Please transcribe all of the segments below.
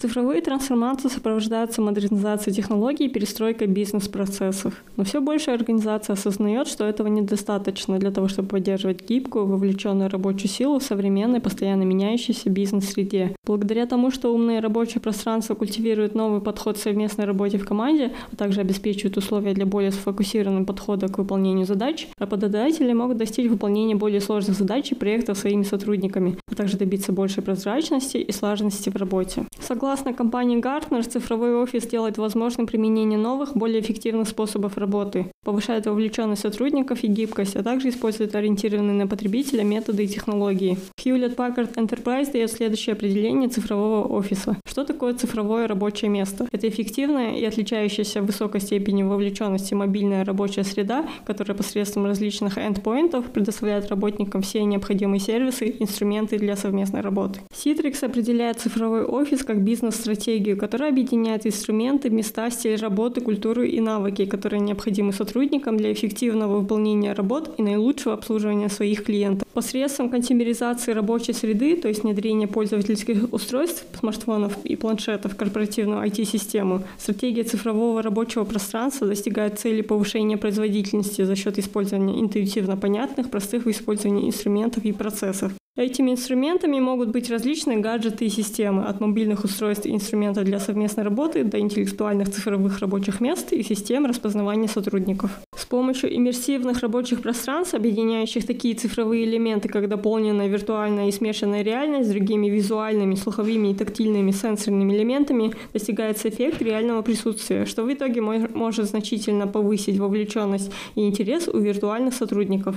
Цифровые трансформации сопровождаются модернизацией технологий и перестройкой бизнес-процессов. Но все больше организация осознает, что этого недостаточно для того, чтобы поддерживать гибкую, вовлеченную рабочую силу в современной, постоянно меняющейся бизнес-среде. Благодаря тому, что умные рабочие пространства культивируют новый подход к совместной работе в команде, а также обеспечивают условия для более сфокусированного подхода к выполнению задач, работодатели могут достичь выполнения более сложных задач и проектов своими сотрудниками, а также добиться большей прозрачности и слаженности в работе. Согласно Согласно компании Gartner, цифровой офис делает возможным применение новых, более эффективных способов работы, повышает вовлеченность сотрудников и гибкость, а также использует ориентированные на потребителя методы и технологии. Hewlett Packard Enterprise дает следующее определение цифрового офиса. Что такое цифровое рабочее место? Это эффективная и отличающаяся в высокой степени вовлеченности мобильная рабочая среда, которая посредством различных эндпоинтов предоставляет работникам все необходимые сервисы, инструменты для совместной работы. Citrix определяет цифровой офис как бизнес бизнес-стратегию, которая объединяет инструменты, места, стиль работы, культуру и навыки, которые необходимы сотрудникам для эффективного выполнения работ и наилучшего обслуживания своих клиентов. Посредством контейнеризации рабочей среды, то есть внедрения пользовательских устройств, смартфонов и планшетов в корпоративную IT-систему, стратегия цифрового рабочего пространства достигает цели повышения производительности за счет использования интуитивно понятных, простых в использовании инструментов и процессов. Этими инструментами могут быть различные гаджеты и системы, от мобильных устройств и инструментов для совместной работы до интеллектуальных цифровых рабочих мест и систем распознавания сотрудников. С помощью иммерсивных рабочих пространств, объединяющих такие цифровые элементы, как дополненная виртуальная и смешанная реальность с другими визуальными, слуховыми и тактильными сенсорными элементами, достигается эффект реального присутствия, что в итоге может значительно повысить вовлеченность и интерес у виртуальных сотрудников.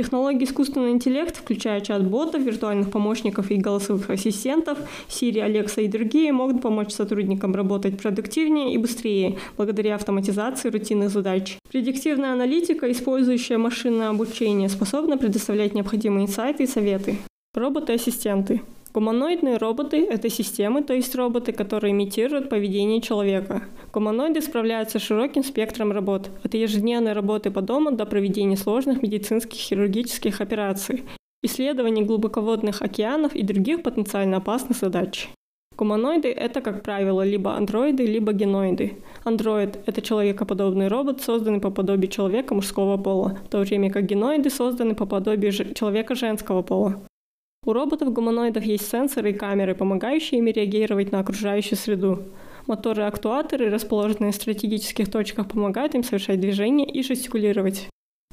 Технологии искусственного интеллекта, включая чат-ботов, виртуальных помощников и голосовых ассистентов, Siri, Alexa и другие, могут помочь сотрудникам работать продуктивнее и быстрее благодаря автоматизации рутинных задач. Предиктивная аналитика, использующая машинное обучение, способна предоставлять необходимые инсайты и советы. Роботы-ассистенты. Гуманоидные роботы – это системы, то есть роботы, которые имитируют поведение человека. Гуманоиды справляются с широким спектром работ, от ежедневной работы по дому до проведения сложных медицинских хирургических операций, исследований глубоководных океанов и других потенциально опасных задач. Гуманоиды – это, как правило, либо андроиды, либо геноиды. Андроид – это человекоподобный робот, созданный по подобию человека мужского пола, в то время как геноиды созданы по подобию человека женского пола. У роботов-гуманоидов есть сенсоры и камеры, помогающие им реагировать на окружающую среду. Моторы и актуаторы, расположенные в стратегических точках, помогают им совершать движения и жестикулировать.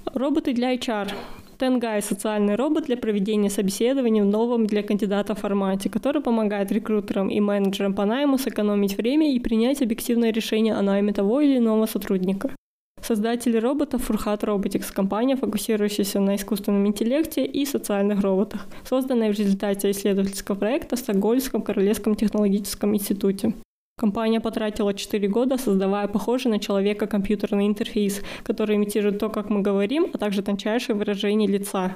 Роботы для HR. Тенгай – социальный робот для проведения собеседований в новом для кандидата формате, который помогает рекрутерам и менеджерам по найму сэкономить время и принять объективное решение о найме того или иного сотрудника. Создатели роботов Furhat Robotics – компания, фокусирующаяся на искусственном интеллекте и социальных роботах, созданная в результате исследовательского проекта в Стокгольмском Королевском технологическом институте. Компания потратила 4 года, создавая похожий на человека компьютерный интерфейс, который имитирует то, как мы говорим, а также тончайшее выражение лица.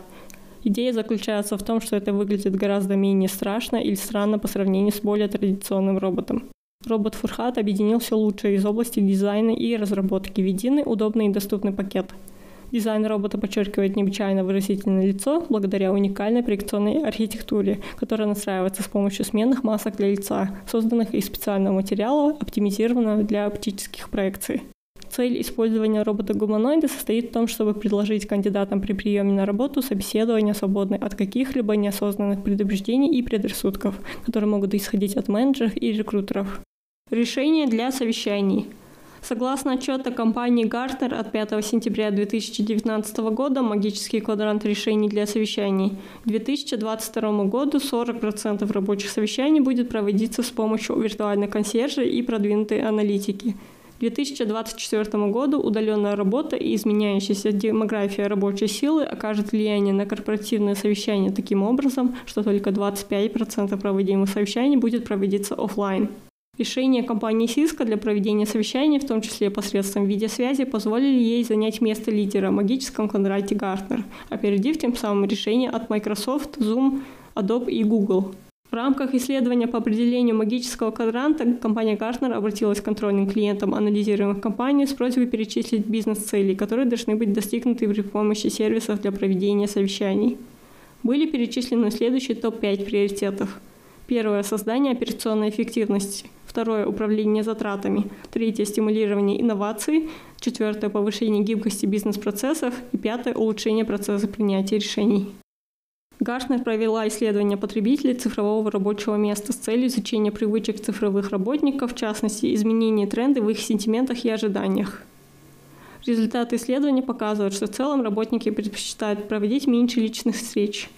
Идея заключается в том, что это выглядит гораздо менее страшно или странно по сравнению с более традиционным роботом. Робот Фурхат объединил все лучшее из области дизайна и разработки в единый, удобный и доступный пакет. Дизайн робота подчеркивает необычайно выразительное лицо благодаря уникальной проекционной архитектуре, которая настраивается с помощью сменных масок для лица, созданных из специального материала, оптимизированного для оптических проекций. Цель использования робота-гуманоида состоит в том, чтобы предложить кандидатам при приеме на работу собеседование, свободное от каких-либо неосознанных предубеждений и предрассудков, которые могут исходить от менеджеров и рекрутеров. Решения для совещаний. Согласно отчету компании Gartner от 5 сентября 2019 года «Магический квадрант решений для совещаний», к 2022 году 40% рабочих совещаний будет проводиться с помощью виртуальной консьержа и продвинутой аналитики. К 2024 году удаленная работа и изменяющаяся демография рабочей силы окажет влияние на корпоративные совещания таким образом, что только 25% проводимых совещаний будет проводиться офлайн. Решения компании Cisco для проведения совещаний, в том числе посредством видеосвязи, позволили ей занять место лидера в магическом квадрате Гартнер, опередив тем самым решения от Microsoft, Zoom, Adobe и Google. В рамках исследования по определению магического квадранта компания Gartner обратилась к контрольным клиентам анализируемых компаний с просьбой перечислить бизнес-цели, которые должны быть достигнуты при помощи сервисов для проведения совещаний. Были перечислены следующие топ-5 приоритетов – Первое – создание операционной эффективности. Второе – управление затратами. Третье – стимулирование инноваций. Четвертое – повышение гибкости бизнес-процессов. И пятое – улучшение процесса принятия решений. Гартнер провела исследование потребителей цифрового рабочего места с целью изучения привычек цифровых работников, в частности, изменения тренды в их сентиментах и ожиданиях. Результаты исследования показывают, что в целом работники предпочитают проводить меньше личных встреч.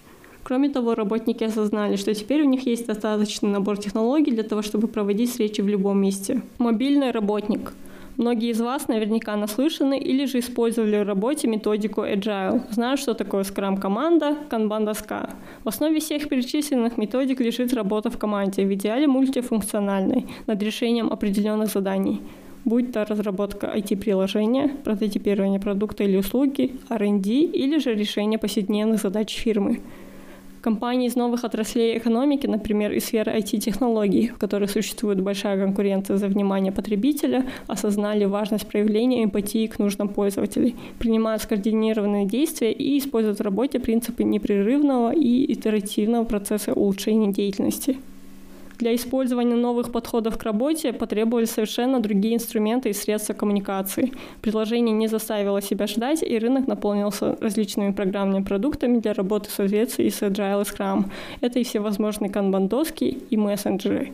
Кроме того, работники осознали, что теперь у них есть достаточный набор технологий для того, чтобы проводить встречи в любом месте. Мобильный работник – Многие из вас наверняка наслышаны или же использовали в работе методику Agile. Знают, что такое Scrum-команда, Kanban-доска. В основе всех перечисленных методик лежит работа в команде, в идеале мультифункциональной, над решением определенных заданий будь то разработка IT-приложения, прототипирование продукта или услуги, R&D или же решение повседневных задач фирмы. Компании из новых отраслей экономики, например, из сферы IT-технологий, в которых существует большая конкуренция за внимание потребителя, осознали важность проявления эмпатии к нуждам пользователей, принимают скоординированные действия и используют в работе принципы непрерывного и итеративного процесса улучшения деятельности. Для использования новых подходов к работе потребовались совершенно другие инструменты и средства коммуникации. Предложение не заставило себя ждать, и рынок наполнился различными программными продуктами для работы в соответствии с Agile и Scrum. Это и всевозможные канбан-доски и мессенджеры.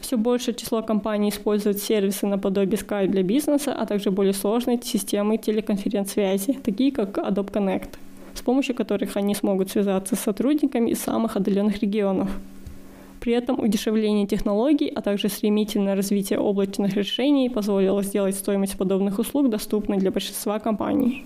Все большее число компаний используют сервисы наподобие Skype для бизнеса, а также более сложные системы телеконференц-связи, такие как Adobe Connect, с помощью которых они смогут связаться с сотрудниками из самых отдаленных регионов. При этом удешевление технологий, а также стремительное развитие облачных решений позволило сделать стоимость подобных услуг доступной для большинства компаний.